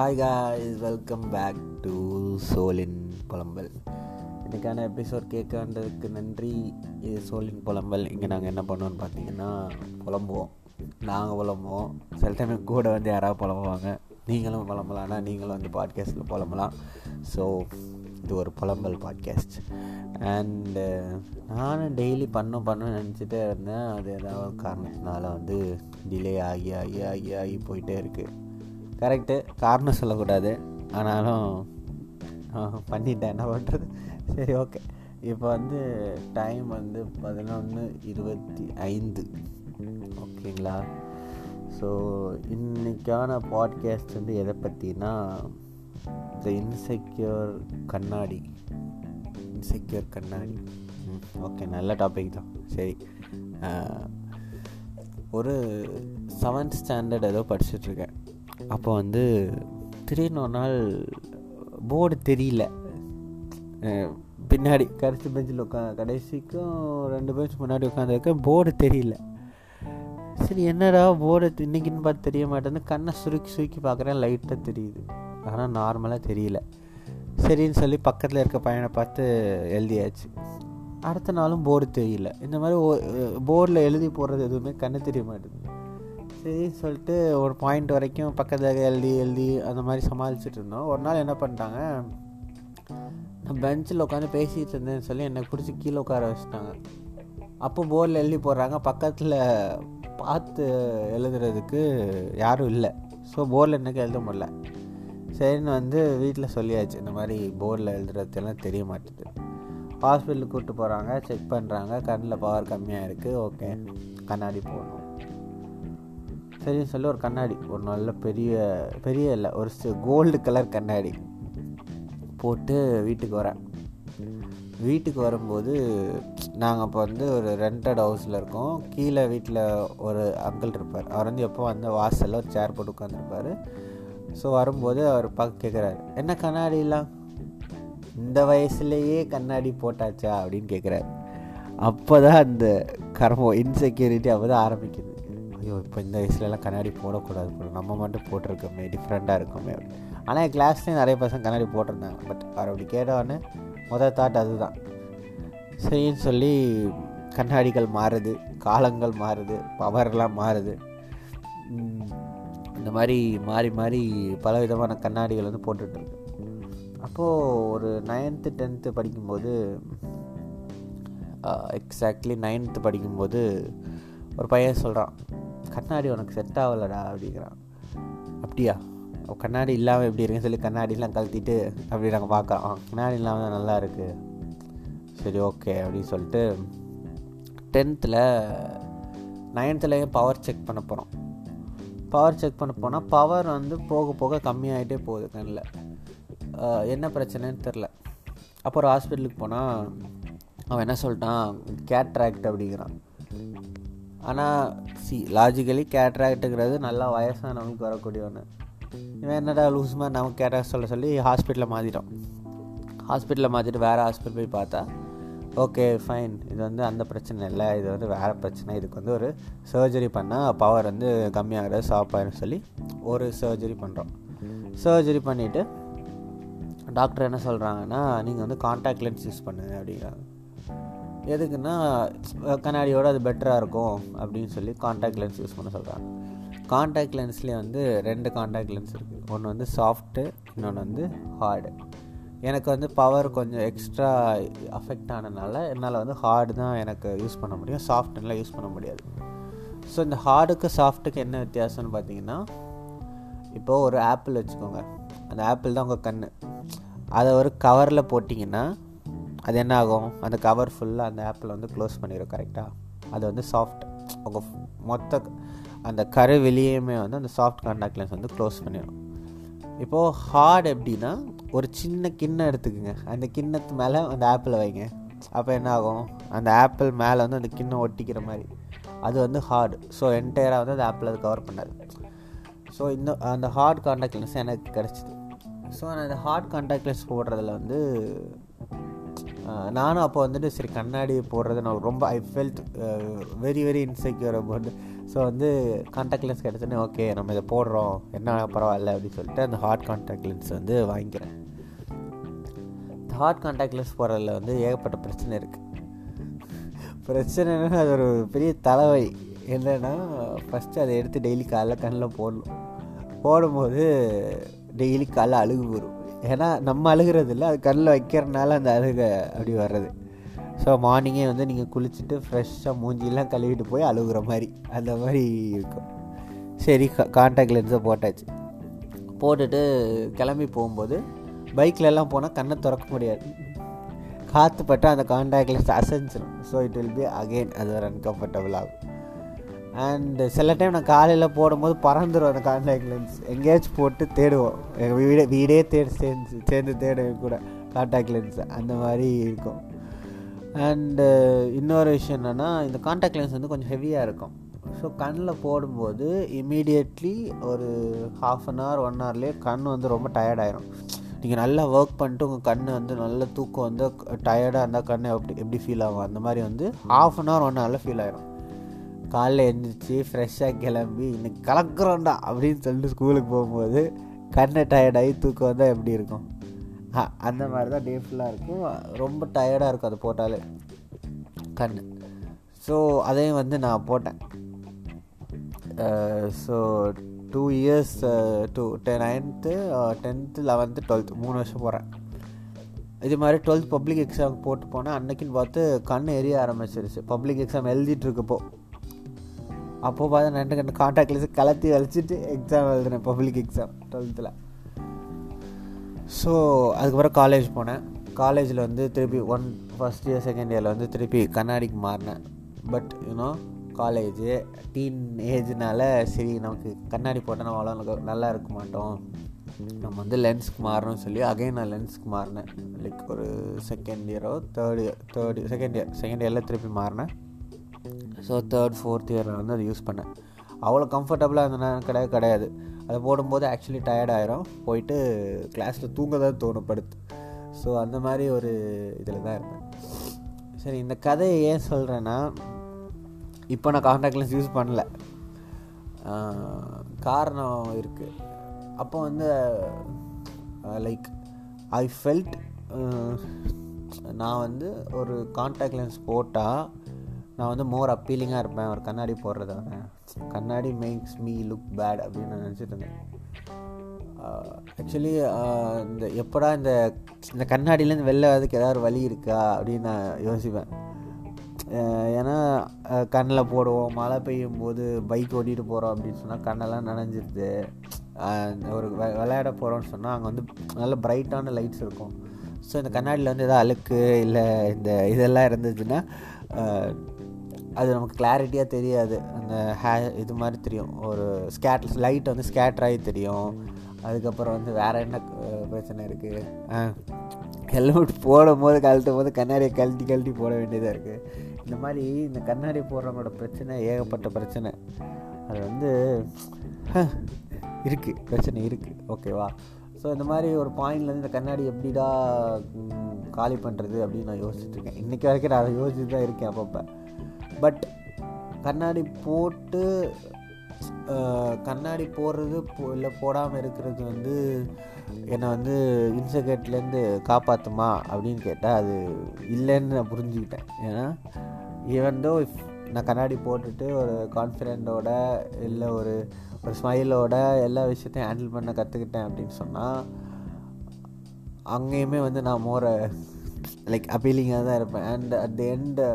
Hi guys welcome back to சோலின் புலம்பல் இன்றைக்கான episode கேட்காண்டதுக்கு நன்றி. இது சோலின் புலம்பல் இங்கே நாங்கள் என்ன பண்ணுவோம்னு பார்த்தீங்கன்னா புலம்புவோம். நாங்கள் புலம்புவோம். சில டைம் கூட வந்து யாராவது புலம்புவாங்க. நீங்களும் புலம்பலாம்னா நீங்களும் வந்து பாட்காஸ்ட்டில் புலம்பலாம். ஸோ இது ஒரு புலம்பல் பாட்காஸ்ட் அண்டு uh, நானும் டெய்லி பண்ணும் பண்ணும் நினச்சிட்டே இருந்தேன். அது ஏதாவது காரணத்தினால வந்து டிலே ஆகி ஆகி ஆகி ஆகி போயிட்டே இருக்குது கரெக்டு காரணம் சொல்லக்கூடாது. ஆனாலும் பண்ணிட்டேன். என்ன பண்ணுறது சரி ஓகே. இப்போ வந்து டைம் வந்து பதினொன்று இருபத்தி ஐந்து. ஓகேங்களா? ஸோ இன்றைக்கான பாட்காஸ்ட் வந்து எதை பற்றினா த இன்செக்யூர் கண்ணாடி. இன்செக்யூர் கண்ணாடி. ஓகே. நல்ல டாபிக் தான். சரி. ஒரு செவன்த் ஸ்டாண்டர்ட் ஏதோ படிச்சுட்ருக்கேன் அப்போ வந்து திடீர்னு ஒரு நாள் போர்டு தெரியல. பின்னாடி கடைசி பெஞ்சில் உட்கா கடைசிக்கும் ரெண்டு பெஞ்ச் முன்னாடி உட்காந்துருக்க போர்டு தெரியல. சரி என்னடா போர்டு இன்னைக்குன்னு பார்த்து தெரிய மாட்டேன்னு கண்ணை சுருக்கி சுருக்கி பார்க்குறேன் லைட்டாக தெரியுது. ஆனால் நார்மலாக தெரியல. சரின்னு சொல்லி பக்கத்தில் இருக்க பையனை பார்த்து எழுதியாச்சு. அடுத்த நாளும் போர்டு தெரியல. இந்த மாதிரி போர்டில் எழுதி போடுறது எதுவுமே கண்ணு தெரிய மாட்டேங்குது. சரின்னு சொல்லிட்டு ஒரு பாயிண்ட் வரைக்கும் பக்கத்தில் எழுதி எழுதி அந்த மாதிரி சமாளிச்சுட்டு இருந்தோம். ஒரு நாள் என்ன பண்ணிட்டாங்க நான் பெஞ்சில் உட்காந்து பேசிகிட்டு இருந்தேன்னு சொல்லி என்னை பிடிச்சி கீழே உட்கார வச்சுட்டாங்க. அப்போ போர்டில் எழுதி போடுறாங்க பக்கத்தில் பார்த்து எழுதுறதுக்கு யாரும் இல்லை. ஸோ போர்டில் எனக்கு எழுத முடில சரின்னு வந்து வீட்டில் சொல்லியாச்சு இந்த மாதிரி போர்டில் எழுதுறதுலாம் தெரிய மாட்டேது. ஹாஸ்பிட்டலுக்கு கூப்பிட்டு போகிறாங்க செக் பண்ணுறாங்க கண்ணில் பவர் கம்மியாக இருக்குது ஓகே கண்ணாடி போடணும். சரின்னு சொல்லி ஒரு கண்ணாடி ஒரு நல்ல பெரிய பெரிய இல்லை ஒரு கோல்டு கலர் கண்ணாடி போட்டு வீட்டுக்கு வரேன். வீட்டுக்கு வரும்போது நாங்கள் இப்போ வந்து ஒரு ரெண்டட் ஹவுஸில் இருக்கோம். கீழே வீட்டில் ஒரு அங்கிள் இருப்பார். அவர் வந்து எப்போ வந்து வாசலில் ஒரு சேர் போட்டு உட்காந்துருப்பார் ஸோ வரும்போது அவர் பார்க்க கேட்குறாரு என்ன கண்ணாடிலாம் இந்த வயசுலேயே கண்ணாடி போட்டாச்சா? அப்படின்னு கேட்குறாரு அப்போ தான் அந்த கர்மம் இன்செக்யூரிட்டி அப்போ தான் ஆரம்பிக்குது. ஐயோ இப்போ இந்த வயசுலலாம் கண்ணாடி போடக்கூடாது போல. நம்ம மட்டும் போட்டிருக்கோமே டிஃப்ரெண்ட்டாக இருக்குமே. அப்படின்னு ஆனால் என் கிளாஸ்லேயும் நிறைய பசங்க கண்ணாடி போட்டிருந்தாங்க. பட் அவர் அப்படி கேட்டவொடனே முதல் தாட் அதுதான். சரின்னு சொல்லி கண்ணாடிகள் மாறுது காலங்கள் மாறுது பவர்லாம் மாறுது. இந்த மாதிரி மாறி மாறி பல விதமான கண்ணாடிகள் வந்து போட்டுட்ருக்கு. அப்போது ஒரு நைன்த்து டென்த்து படிக்கும்போது எக்ஸாக்ட்லி நைன்த்து படிக்கும்போது ஒரு பையன் சொல்கிறான் கண்ணாடி உனக்கு செட் ஆகலடா அப்படிங்கிறான். அப்படியா? கண்ணாடி இல்லாமல் எப்படி இருக்குன்னு சொல்லி கண்ணாடிலாம் கழட்டிட்டு அப்படி நாங்கள் பார்க்குறோம். கண்ணாடி இல்லாமல் நல்லா இருக்குது சரி ஓகே அப்படின்னு சொல்லிட்டு டென்த்தில் நைன்த்துலேயும் பவர் செக் பண்ண போகிறோம் பவர் செக் பண்ண போனால் பவர் வந்து போக போக கம்மியாகிட்டே போகுது கண்ணில். என்ன பிரச்சனைன்னு தெரில அப்புறம் ஹாஸ்பிட்டலுக்கு போனால் அவன் என்ன சொல்லிட்டான்? கேட்ராக்ட் அப்படிங்கிறான். ஆனால் சி லாஜிக்கலி கேட்ராக்டுங்கிறது நல்லா வயசானவங்களுக்கு வரக்கூடிய ஒன்று இவன் என்னடா லூஸ் மாதிரி நமக்கு கேட்ராக்ட் சொல்ல சொல்லி ஹாஸ்பிட்டலில் மாற்றிட்டோம் ஹாஸ்பிட்டலில் மாற்றிட்டு வேறு ஹாஸ்பிட்டல் போய் பார்த்தா ஓகே ஃபைன் இது வந்து அந்த பிரச்சனை இல்லை. இது வந்து வேறு பிரச்சனை. இதுக்கு வந்து ஒரு சர்ஜரி பண்ணால் பவர் வந்து கம்மியாகிறது ஸ்டாப் சொல்லி ஒரு சர்ஜரி பண்ணுறோம் சர்ஜரி பண்ணிவிட்டு டாக்டர் என்ன சொல்கிறாங்கன்னா நீங்கள் வந்து காண்டாக்ட் லென்ஸ் யூஸ் பண்ணுங்க அப்படிங்கிறாங்க. எதுக்குன்னா கண்ணாடியோடு அது பெட்டராக இருக்கும் அப்படின்னு சொல்லி காண்டாக்ட் லென்ஸ் யூஸ் பண்ண சொல்கிறாங்க காண்டாக்ட் லென்ஸ்லேயே வந்து ரெண்டு காண்டாக்ட் லென்ஸ் இருக்குது ஒன்று வந்து சாஃப்ட்டு இன்னொன்று வந்து ஹார்டு எனக்கு வந்து பவர் கொஞ்சம் எக்ஸ்ட்ரா அஃபெக்ட் ஆனதுனால என்னால் வந்து ஹார்டு தான் எனக்கு யூஸ் பண்ண முடியும். சாஃப்ட்னால் யூஸ் பண்ண முடியாது. ஸோ இந்த ஹார்டுக்கு சாஃப்ட்டுக்கு என்ன வித்தியாசம்னு பார்த்தீங்கன்னா இப்போது ஒரு ஆப்பிள் வச்சுக்கோங்க. அந்த ஆப்பிள் தான் உங்கள் கண் அதை ஒரு கவரில் போட்டிங்கன்னா அது என்ன ஆகும் அந்த கவர் ஃபுல்லாக அந்த ஆப்பில் வந்து க்ளோஸ் பண்ணிடும் கரெக்டாக அது வந்து சாஃப்ட் உங்கள் மொத்த அந்த கரு வெளியுமே வந்து அந்த சாஃப்ட் கான்டாக்ட் லென்ஸ் வந்து க்ளோஸ் பண்ணிடும் இப்போது ஹார்ட் எப்படின்னா ஒரு சின்ன கிண்ணம் எடுத்துக்குங்க. அந்த கிண்ணத்து மேலே அந்த ஆப்பிள் வைங்க. அப்போ என்ன ஆகும் அந்த ஆப்பிள் மேலே வந்து அந்த கிண்ணம் ஒட்டிக்கிற மாதிரி. அது வந்து ஹார்டு ஸோ என்டையராக வந்து அந்த ஆப்பில் அது கவர் பண்ணாது. ஸோ இந்த அந்த ஹார்ட் கான்டாக்ட் லென்ஸ் எனக்கு கிடச்சிது. ஸோ நான் அந்த ஹார்ட் கான்டாக்ட் லென்ஸ் போடுறதுல வந்து நானும் அப்போ வந்துட்டு சரி கண்ணாடி போடுறது நான் ரொம்ப I felt very very insecure about so வந்து கான்டாக்ட் லென்ஸ் கிடச்சோன்னே ஓகே நம்ம இதை போடுறோம். என்ன பரவாயில்ல அப்படின்னு சொல்லிட்டு அந்த ஹார்ட் கான்டாக்ட் லென்ஸ் வந்து வாங்கிக்கிறேன். இந்த ஹார்ட் கான்டாக்ட் லென்ஸ் போடுறதுல வந்து ஏகப்பட்ட பிரச்சனை இருக்குது பிரச்சனைனா அது ஒரு பெரிய தலைவை என்னென்னா ஃபஸ்ட்டு அதை எடுத்து டெய்லி காலைல கண்ணில் போடணும். போடும்போது டெய்லி காலைல அழுகு வரும். ஏன்னா நம்ம அழுகிறது இல்லை அது கண்ணில் வைக்கிறனால அந்த அழுக அப்படி வர்றது. ஸோ மார்னிங்கே வந்து நீங்கள் குளிச்சுட்டு ஃப்ரெஷ்ஷாக மூஞ்சிலாம் கழுவிட்டு போய் அழுகுற மாதிரி. அந்த மாதிரி இருக்கும். சரி கான்டாக்ட் லென்ஸை போட்டாச்சு. போட்டுட்டு கிளம்பி போகும்போது பைக்கிலலாம் போனால் கண்ணை திறக்க முடியாது. காற்று பட்டால் அந்த contact lens அசைஞ்சிடும் so it will be again அது ஒரு அன்கம்ஃபர்டபுள் ஆகும். அண்டு சில டைம் நான் காலையில் போடும்போது பறந்துடும் அந்த கான்டாக்ட் லென்ஸ் எங்கேயாச்சும் போட்டு தேடுவோம். எங்கள் வீடே வீடே தேடி சேர்ந்து சேர்ந்து தேடுவேன் கூட கான்டாக்ட் லென்ஸ் அந்த மாதிரி இருக்கும். அண்டு இன்னொரு விஷயம் என்னென்னா இந்த கான்டாக்ட் லென்ஸ் வந்து கொஞ்சம் ஹெவியாக இருக்கும். ஸோ கண்ணில் போடும்போது இமீடியட்லி ஒரு ஹாஃப் அன் ஹவர் ஒன் ஹவர்லேயே கண் வந்து ரொம்ப டயர்டாயிரும் நீங்கள் நல்லா ஒர்க் பண்ணிட்டு உங்கள் கண் வந்து நல்ல தூக்கம் வந்து டயர்டாக இருந்தால் கண் எப்படி எப்படி ஃபீல் ஆகும்? அந்த மாதிரி வந்து ஹாஃப் அன் ஹவர் ஒன் ஹவரில் ஃபீல் ஆயிரும். காலைல எழுந்திரிச்சு ஃப்ரெஷ்ஷாக கிளம்பி இன்னைக்கு கலக்குறோண்டா அப்படின்னு சொல்லிட்டு ஸ்கூலுக்கு போகும்போது கண்ணை டயர்டாகி தூக்கம் வந்தால் எப்படி இருக்கும்? அந்த மாதிரி தான் டே ஃபுல்லாக இருக்கும். ரொம்ப டயர்டாக இருக்கும் அது போட்டாலே. கண் ஸோ அதையும் வந்து நான் போட்டேன். So two years to ten ninth tenth eleventh twelfth மூணு வருஷம் போகிறேன் இது மாதிரி டுவெல்த் பப்ளிக் எக்ஸாம் போட்டு போனால் அன்னைக்குன்னு பார்த்து கண் எரிய ஆரம்பிச்சிருச்சு. பப்ளிக் எக்ஸாம் எழுதிட்டு இருக்கப்போ. அப்போ பார்த்தா ரெண்டு கண்டு காண்டாக்ட் கலத்தி வலிச்சிட்டு எக்ஸாம் எழுதுனேன் பப்ளிக் எக்ஸாம் டுவெல்த்தில் ஸோ அதுக்கப்புறம் காலேஜ் போனேன். காலேஜில் வந்து திருப்பி ஒன் ஃபஸ்ட் இயர் செகண்ட் இயரில் வந்து திருப்பி கண்ணாடிக்கு மாறினேன். But you know college teen ஏஜ்னால சரி நமக்கு கண்ணாடி போட்டால் நம்ம அவ்வளோ நல்லா இருக்க மாட்டோம். நம்ம வந்து லென்ஸ்க்கு மாறணும்னு சொல்லி அகைன் நான் லென்ஸ்க்கு மாறினேன். லைக் ஒரு second இயரோ third year third year second year second இயரில் திருப்பி மாறினேன். ஸோ தேர்ட் ஃபோர்த் இயரில் வந்து அதை யூஸ் பண்ணேன். அவ்வளோ கம்ஃபர்டபுளாக இருந்தேன் கிடையாது கிடையாது. அதை போடும்போது ஆக்சுவலி டயர்ட் ஆயிரும். போயிட்டு கிளாஸில் தூங்க தான் தோணும் படுத்து. ஸோ அந்த மாதிரி ஒரு இதில் தான் இருந்தேன். சரி இந்த கதையை ஏன் சொல்கிறேன்னா இப்போ நான் கான்டாக்ட் லென்ஸ் யூஸ் பண்ணல. காரணம் இருக்குது அப்போ வந்து லைக் ஐ ஃபெல்ட் நான் வந்து ஒரு கான்டாக்ட் லென்ஸ் போட்டால் நான் வந்து மோர் அப்பீலிங்காக இருப்பேன். ஒரு கண்ணாடி போடுறதான கண்ணாடி மேக்ஸ் மீ லுக் பேட் அப்படின்னு நான் நினச்சிட்டு இருந்தேன். ஆக்சுவலி இந்த எப்படா இந்த இந்த கண்ணாடியிலேருந்து வெளில வரதுக்கு ஏதாவது வழி இருக்கா அப்படின்னு நான் யோசிப்பேன். ஏன்னா கண்ணில் போடுவோம். மழை பெய்யும் போது பைக் ஓட்டிகிட்டு போகிறோம் அப்படின்னு சொன்னால் கண்ணெல்லாம் நனைஞ்சிருது. ஒரு விளையாட போகிறோம்னு சொன்னால் அங்கே வந்து நல்ல பிரைட்டான லைட்ஸ் இருக்கும். ஸோ இந்த கண்ணாடியில் வந்து எதாவது அழுக்கு இல்லை இந்த இதெல்லாம் இருந்துச்சுன்னா அது நமக்கு கிளாரிட்டியாக தெரியாது. அந்த ஹே இது மாதிரி தெரியும். ஒரு ஸ்கேட் லைட் வந்து ஸ்கேட்ராகி தெரியும். அதுக்கப்புறம் வந்து வேறு என்ன பிரச்சனை இருக்குது ஹெல்மெட் போடும் போது கழட்டும் போது கண்ணாடியை கழட்டி கழட்டி போட வேண்டியதாக இருக்குது இந்த மாதிரி இந்த கண்ணாடி போடுறவங்களோட பிரச்சனை ஏகப்பட்ட பிரச்சனை. அது வந்து இருக்குது பிரச்சனை இருக்குது ஓகேவா ஸோ இந்த மாதிரி ஒரு பாயிண்ட்லேருந்து இந்த கண்ணாடி எப்படிடா காலி பண்ணுறது அப்படின்னு நான் யோசிச்சுட்ருக்கேன் இன்றைக்கி வரைக்கும் நான் அதை யோசிச்சு தான் இருக்கேன் அப்பப்போ. பட் கண்ணாடி போட்டு கண்ணாடி போடுறது போ இல்லை போடாமல் இருக்கிறது வந்து என்னை வந்து இன்சகேட்லேருந்து காப்பாற்றுமா அப்படின்னு கேட்டால் அது இல்லைன்னு நான் புரிஞ்சுக்கிட்டேன். ஏன்னா ஈவன் தோ இஃப் நான் கண்ணாடி போட்டுட்டு ஒரு கான்ஃபிடென்ட்டோட இல்லை ஒரு ஒரு ஸ்மைலோட எல்லா விஷயத்தையும் ஹேண்டில் பண்ண கற்றுக்கிட்டேன் அப்படின்னு சொன்னால் அங்கேயுமே வந்து நான் மோர லைக் அப்பீலிங்காக தான் இருப்பேன். And at the end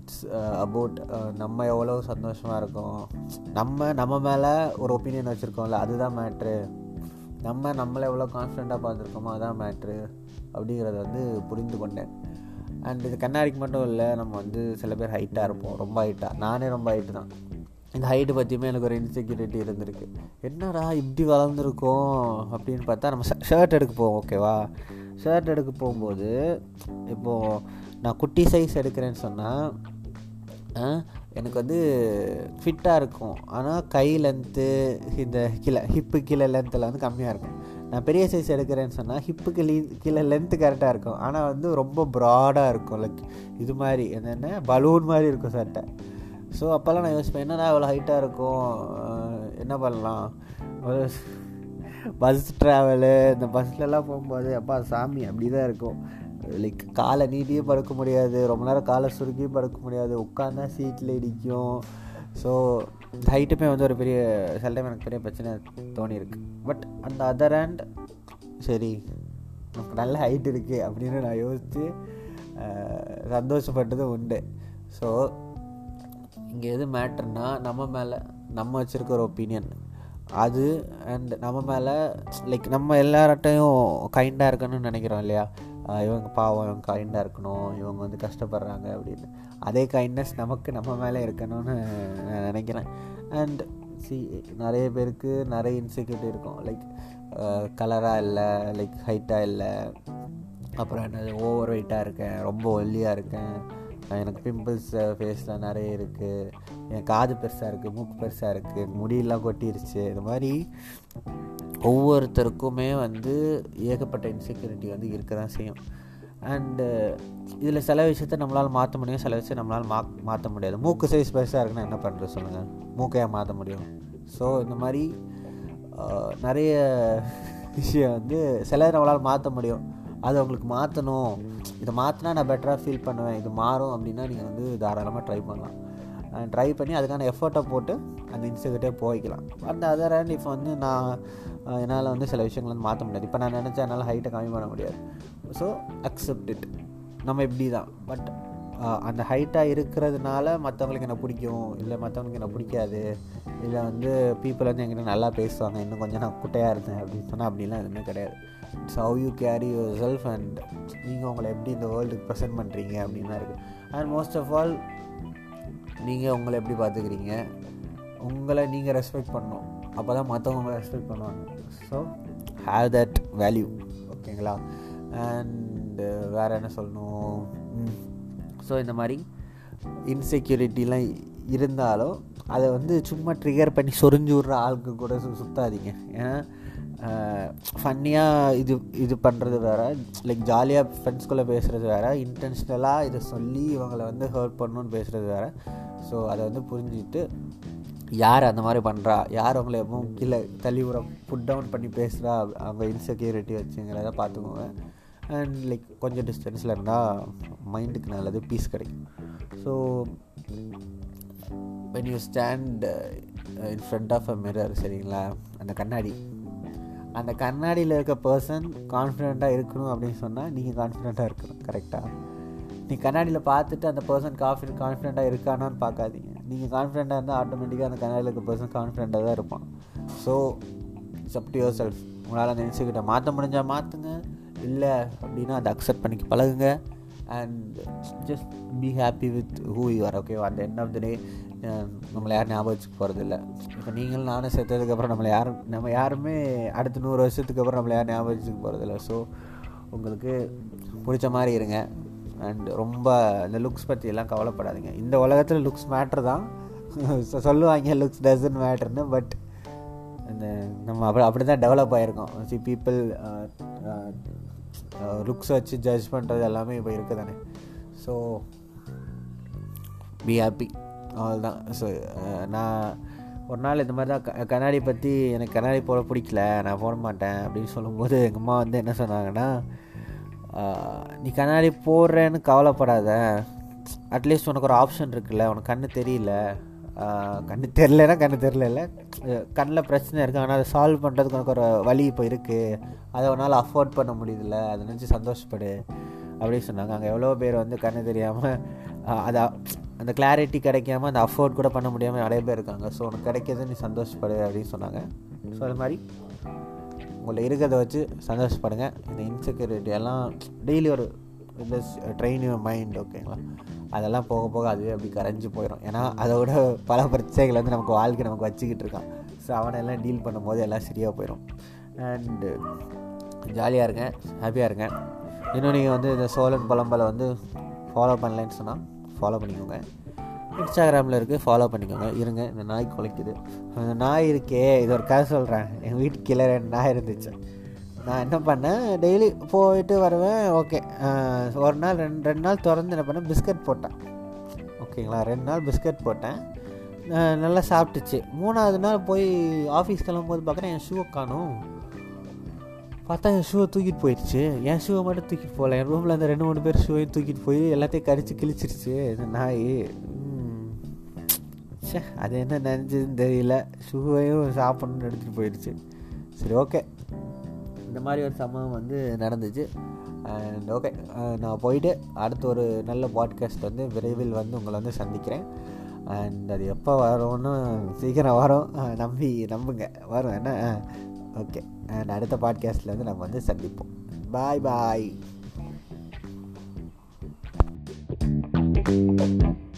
it's about uh, uh, நம்ம எவ்வளோ சந்தோஷமாக இருக்கோம். நம்ம நம்ம மேலே ஒரு ஒப்பீனியன் வச்சுருக்கோம்ல அதுதான் மேட்ரு நம்ம நம்மளை எவ்வளோ கான்ஃபிடண்ட்டாக பார்த்துருக்கோமோ அதுதான் மேட்ரு அப்படிங்கிறத வந்து புரிந்து கொண்டேன். அண்ட் இது கண்ணாடிக்கு மட்டும் இல்லை நம்ம வந்து சில பேர் ஹைட்டாக இருப்போம். ரொம்ப ஹைட்டாக நானே ரொம்ப ஹைட்டு தான். இந்த ஹைட்டு பற்றியுமே எனக்கு ஒரு இன்செக்யூரிட்டி இருந்திருக்கு. என்னடா இப்படி வளர்ந்துருக்கோம்? அப்படின்னு பார்த்தா நம்ம ஷர்ட் எடுக்க போவோம் ஓகேவா ஷர்ட் எடுக்க போகும்போது இப்போது நான் குட்டி சைஸ் எடுக்கிறேன்னு சொன்னால் எனக்கு வந்து ஃபிட்டாக இருக்கும். ஆனால் கை லென்த்து இந்த கீழே ஹிப்பு கீழே லென்த்தில் வந்து கம்மியாக இருக்கும். நான் பெரிய சைஸ் எடுக்கிறேன்னு சொன்னால் ஹிப்புக்கு லீ கீழே லென்த்து கரெக்டாக இருக்கும். ஆனால் வந்து ரொம்ப ப்ராடாக இருக்கும். லைக் இது மாதிரி என்னென்ன? பலூன் மாதிரி இருக்கும் சட்டை. ஸோ அப்போல்லாம் நான் யோசிப்பேன் என்னடா அவ்வளோ ஹைட்டாக இருக்கும்? என்ன பண்ணலாம்? பஸ் ட்ராவலு இந்த பஸ்லலாம் போகும்போது அப்பா சாமி அப்படி தான் இருக்கும். லைக் காலை நீட்டியும் படுக்க முடியாது. ரொம்ப நேரம் காலை சுருக்கியும் படுக்க முடியாது. உட்காந்தா சீட்டில் இடிக்கும். ஸோ ஹைட்டுமே வந்து ஒரு பெரிய சில டைம் எனக்கு பெரிய பிரச்சனை தோணியிருக்கு. பட் அந்த அதர் ஹேண்ட் சரி நமக்கு நல்ல ஹைட் இருக்குது அப்படின்னு நான் யோசித்து சந்தோஷப்பட்டதும் உண்டு. ஸோ இங்கே எது மேட்டர்னால் நம்ம மேலே நம்ம வச்சுருக்க ஒரு ஒப்பீனியன் அது அண்ட் நம்ம மேலே லைக் நம்ம எல்லார்ட்டையும் கைண்டாக இருக்கணும்னு நினைக்கிறோம் இல்லையா? இவங்க பாவம் இவங்க கைண்டாக இருக்கணும் இவங்க வந்து கஷ்டப்படுறாங்க அப்படின்னு. அதே கைண்ட்னஸ் நமக்கு நம்ம மேலே இருக்கணும்னு நான் நினைக்கிறேன். அண்ட் சி நிறைய பேருக்கு நிறைய இன்செக்யூரிட்டி இருக்கும். லைக் கலராக இல்லை லைக் ஹைட்டாக இல்லை. அப்புறம் என்னது ஓவர் வெயிட்டாக இருக்கேன் ரொம்ப ஒல்லியாக இருக்கேன். எனக்கு பிம்பிள்ஸ் ஃபேஸில் நிறைய இருக்குது என் காது பெருசாக இருக்குது மூக்கு பெருசாக இருக்குது முடியெல்லாம் கொட்டிருச்சு. இது மாதிரி ஒவ்வொருத்தருக்குமே வந்து ஏகப்பட்ட இன்செக்யூரிட்டி வந்து இருக்க தான் செய்யும் அண்டு இதில் சில விஷயத்த நம்மளால் மாற்ற முடியும் சில விஷயம் நம்மளால் மா மாற்ற முடியாது. மூக்கு சைஸ் பெருசாக இருக்குன்னா என்ன பண்ணுறது சொல்லுங்கள் மூக்கையாக மாற்ற முடியும். ஸோ இந்த மாதிரி நிறைய விஷயம் வந்து சிலர் நம்மளால் மாற்ற முடியும். அது அவங்களுக்கு மாற்றணும் இதை மாற்றினா நான் பெட்டராக ஃபீல் பண்ணுவேன். இது மாறும் அப்படின்னா நீங்கள் வந்து தாராளமாக ட்ரை பண்ணலாம். ட்ரை பண்ணி அதுக்கான எஃபர்ட்டை போட்டு அந்த இன்ஸ்டியூட்டே போய்க்கலாம். அந்த அதர் ஹேண்ட் இப்போ வந்து நான் என்னால் வந்து சில விஷயங்கள் வந்து மாற்ற முடியாது. இப்போ நான் நினச்சேன் என்னால் ஹைட்டை கம்மி பண்ண முடியாது. ஸோ அக்செப்ட் இட் நம்ம இப்படி தான் பட் அந்த ஹைட்டாக இருக்கிறதுனால மற்றவங்களுக்கு என்ன பிடிக்கும்? இல்லை மற்றவங்களுக்கு என்ன பிடிக்காது? இல்லை வந்து பீப்புள் வந்து எங்கிட்ட நல்லா பேசுவாங்க. இன்னும் கொஞ்சம் நான் குட்டையாக இருந்தேன் அப்படின்னு சொன்னால் அப்படிலாம் எதுவுமே கிடையாது. It's how you carry yourself and நீங்கள் உங்களை எப்படி இந்த வேர்ல்டுக்கு ப்ரெசென்ட் பண்ணுறீங்க அப்படின்னு தான் இருக்குது அண்ட் மோஸ்ட் ஆஃப் ஆல் நீங்கள் உங்களை எப்படி பார்த்துக்கிறீங்க? உங்களை நீங்கள் ரெஸ்பெக்ட் பண்ணணும். அப்போ தான் மற்றவங்க உங்களை ரெஸ்பெக்ட் பண்ணுவாங்க. ஸோ ஹேவ் தட் வேல்யூ ஓகேங்களா அண்டு வேறு என்ன சொல்லணும்? ஸோ இந்த மாதிரி இன்செக்யூரிட்டிலாம் இருந்தாலும் அதை வந்து சும்மா ட்ரிகர் பண்ணி சொரிஞ்சு விட்ற ஆளுக்கு கூட சுத்தாதீங்க. ஏன்னா ஃபன்னியாக இது இது பண்ணுறது வேறு. லைக் ஜாலியாக ஃப்ரெண்ட்ஸ்குள்ளே பேசுகிறது வேறு. இன்டென்ஷ்னலாக இதை சொல்லி இவங்களை வந்து ஹர்ட் பண்ணணுன்னு பேசுகிறது வேறு. ஸோ அதை வந்து புரிஞ்சுக்கிட்டு யார் அந்த மாதிரி பண்ணுறா யார் அவங்கள எப்பவும் கீழே தள்ளி விட புட் டவுன் பண்ணி பேசுகிறா அவங்க இன்செக்யூரிட்டி வச்சுங்கிறத பார்த்துக்கோங்க. அண்ட் லைக் கொஞ்சம் டிஸ்டன்ஸில் இருந்தால் மைண்டுக்கு நல்லது பீஸ் கிடைக்கும். So when you stand in front of a mirror சரிங்களா? அந்த கண்ணாடி. அந்த கண்ணாடியில் இருக்க பர்சன் கான்ஃபிடெண்ட்டாக இருக்கணும் அப்படின்னு சொன்னால் நீங்கள் கான்ஃபிடெண்ட்டாக இருக்கணும் கரெக்டாக நீ கண்ணாடியில் பார்த்துட்டு அந்த பர்சன் காஃபி கான்ஃபிடெண்ட்டாக இருக்கானான்னு பார்க்காதீங்க. நீங்கள் கான்ஃபிடெண்ட்டாக இருந்தால் ஆட்டோமேட்டிக்காக அந்த கண்ணாடியில் இருக்க பர்சன் கான்ஃபிடெண்ட்டாக தான் இருப்பான். ஸோ இட்ஸ் யோர் செல்ஃப் உங்களால் அந்த இன்சிகிட்ட மாற்ற முடிஞ்சால் மாற்றுங்க இல்லை அப்படின்னா அதை அக்செப்ட் பண்ணிக்க பழகுங்க. And just be happy with who you are okay அந்த எண்ட் ஆஃப் த டே நம்மளை யாரும் ஞாபகம் வச்சுக்க போகிறதில்ல இப்போ நீங்களும் நானும் செத்ததுக்கப்புறம் நம்மளை யாரும் நம்ம யாருமே அடுத்த நூறு வருஷத்துக்கு அப்புறம் நம்மளை யாரும் ஞாபகம் வச்சுக்க போகிறதில்ல ஸோ உங்களுக்கு பிடிச்ச மாதிரி இருங்க. அண்ட் ரொம்ப இந்த லுக்ஸ் பற்றியெல்லாம் கவலைப்படாதீங்க. இந்த உலகத்தில் லுக்ஸ் மேட்ரு தான். சொல்லுவாங்க லுக்ஸ் டசன் மேட்ருன்னு பட் இந்த நம்ம அப்படி அப்படி தான் டெவலப் ஆகிருக்கோம் see people looks uh, uh, uh, வச்சு ஜட்ஜ் பண்ணுறது எல்லாமே இப்போ இருக்குது தானே ஸோ பி ஹாப்பி அவ்வளோதான் ஸோ நான் ஒரு நாள் இந்த மாதிரி தான் க கண்ணாடி பற்றி எனக்கு கண்ணாடி போட பிடிக்கல. நான் போட மாட்டேன் அப்படின்னு சொல்லும்போது எங்கள் அம்மா வந்து என்ன சொன்னாங்கன்னா நீ கண்ணாடி போடுறேன்னு கவலைப்படாத. அட்லீஸ்ட் உனக்கு ஒரு ஆப்ஷன் இருக்குல்ல உனக்கு கண்ணு தெரியல. கண்ணு தெரிலனா கண்ணு தெரில கண்ணில் பிரச்சனை இருக்குது ஆனால் அதை சால்வ் பண்ணுறதுக்கு உனக்கு ஒரு வழி இப்போ இருக்குது அதை உன்னால் அஃபோர்ட் பண்ண முடியல அதை நினச்சி சந்தோஷப்படு அப்படின்னு சொன்னாங்க. அங்கே எவ்வளோ பேர் வந்து கண்ணு தெரியாமல் அதை அந்த கிளாரிட்டி கிடைக்காம அந்த அஃபோர்ட் கூட பண்ண முடியாமல் நிறைய பேர் இருக்காங்க. ஸோ உனக்கு கிடைக்கிறது நீ சந்தோஷப்படு அப்படின்னு சொன்னாங்க. ஸோ அது மாதிரி உங்களை இருக்கிறத வச்சு சந்தோஷப்படுங்க. இந்த இன்செக்யூரிட்டி எல்லாம் டெய்லி ஒரு இந்த ட்ரெயின் யுவர் மைண்ட் ஓகேங்களா அதெல்லாம் போக போக அதுவே அப்படி கரைஞ்சி போயிடும் ஏன்னா அதோட பல பிரச்சனைகள் வந்து நமக்கு வாழ்க்கை நமக்கு வச்சுக்கிட்டு இருக்கான். ஸோ அவனெல்லாம் டீல் பண்ணும்போது எல்லாம் சரியாக போயிடும் அண்டு ஜாலியாக இருங்க ஹாப்பியாக இருங்க இன்னும் நீங்கள் வந்து இந்த சோழன் புலம்பலை வந்து ஃபாலோ பண்ணலன்னு சொன்னால் ஃபாலோ பண்ணிக்கோங்க. இன்ஸ்டாகிராமில் இருக்குது ஃபாலோ பண்ணிக்கோங்க. இருங்க இந்த நாய் குலைக்குது. அந்த நாய் இருக்கே இது ஒரு கதை சொல்கிறேன் எங்கள் வீட்டுக்கு கீழே ரெண்டு நாய் இருந்துச்சு. நான் என்ன பண்ணேன் டெய்லி போயிட்டு வருவேன் ஓகே ஒரு நாள் ரெண்டு ரெண்டு நாள் திறந்து என்ன பண்ணேன் பிஸ்கட் போட்டேன். ஓகேங்களா ரெண்டு நாள் பிஸ்கட் போட்டேன். நல்லா சாப்பிட்டுச்சு. மூணாவது நாள் போய் ஆஃபீஸ் கிளம்பும்போது பார்க்குறேன் என் ஷூவை காணும். பார்த்தா என் ஷூவை தூக்கிட்டு போயிடுச்சு. என் ஷூவை மட்டும் தூக்கிட்டு போகல. என் ரூமில் அந்த ரெண்டு மூணு பேர் ஷூவையும் தூக்கிட்டு போய் எல்லாத்தையும் கடிச்சு கிழிச்சிருச்சு இந்த நாய். சே அது என்ன நினச்சதுன்னு தெரியல. ஷூவையும் சாப்பிட்ணுன்னு எடுத்துகிட்டு போயிடுச்சு. சரி ஓகே இந்த மாதிரி ஒரு சம்பவம் வந்து நடந்துச்சு. அண்ட் ஓகே நான் போயிட்டு அடுத்த ஒரு நல்ல பாட்காஸ்ட் வந்து விரைவில் வந்து உங்களை வந்து சந்திக்கிறேன். அண்ட் அது எப்போ வரும்னு சீக்கிரம் வரும். நம்பி நம்புங்க. வரும் என்ன? ஓகே அண்ட் அடுத்த பாட்காஸ்ட்டில் வந்து நம்ம வந்து சந்திப்போம். பாய் பாய் thank you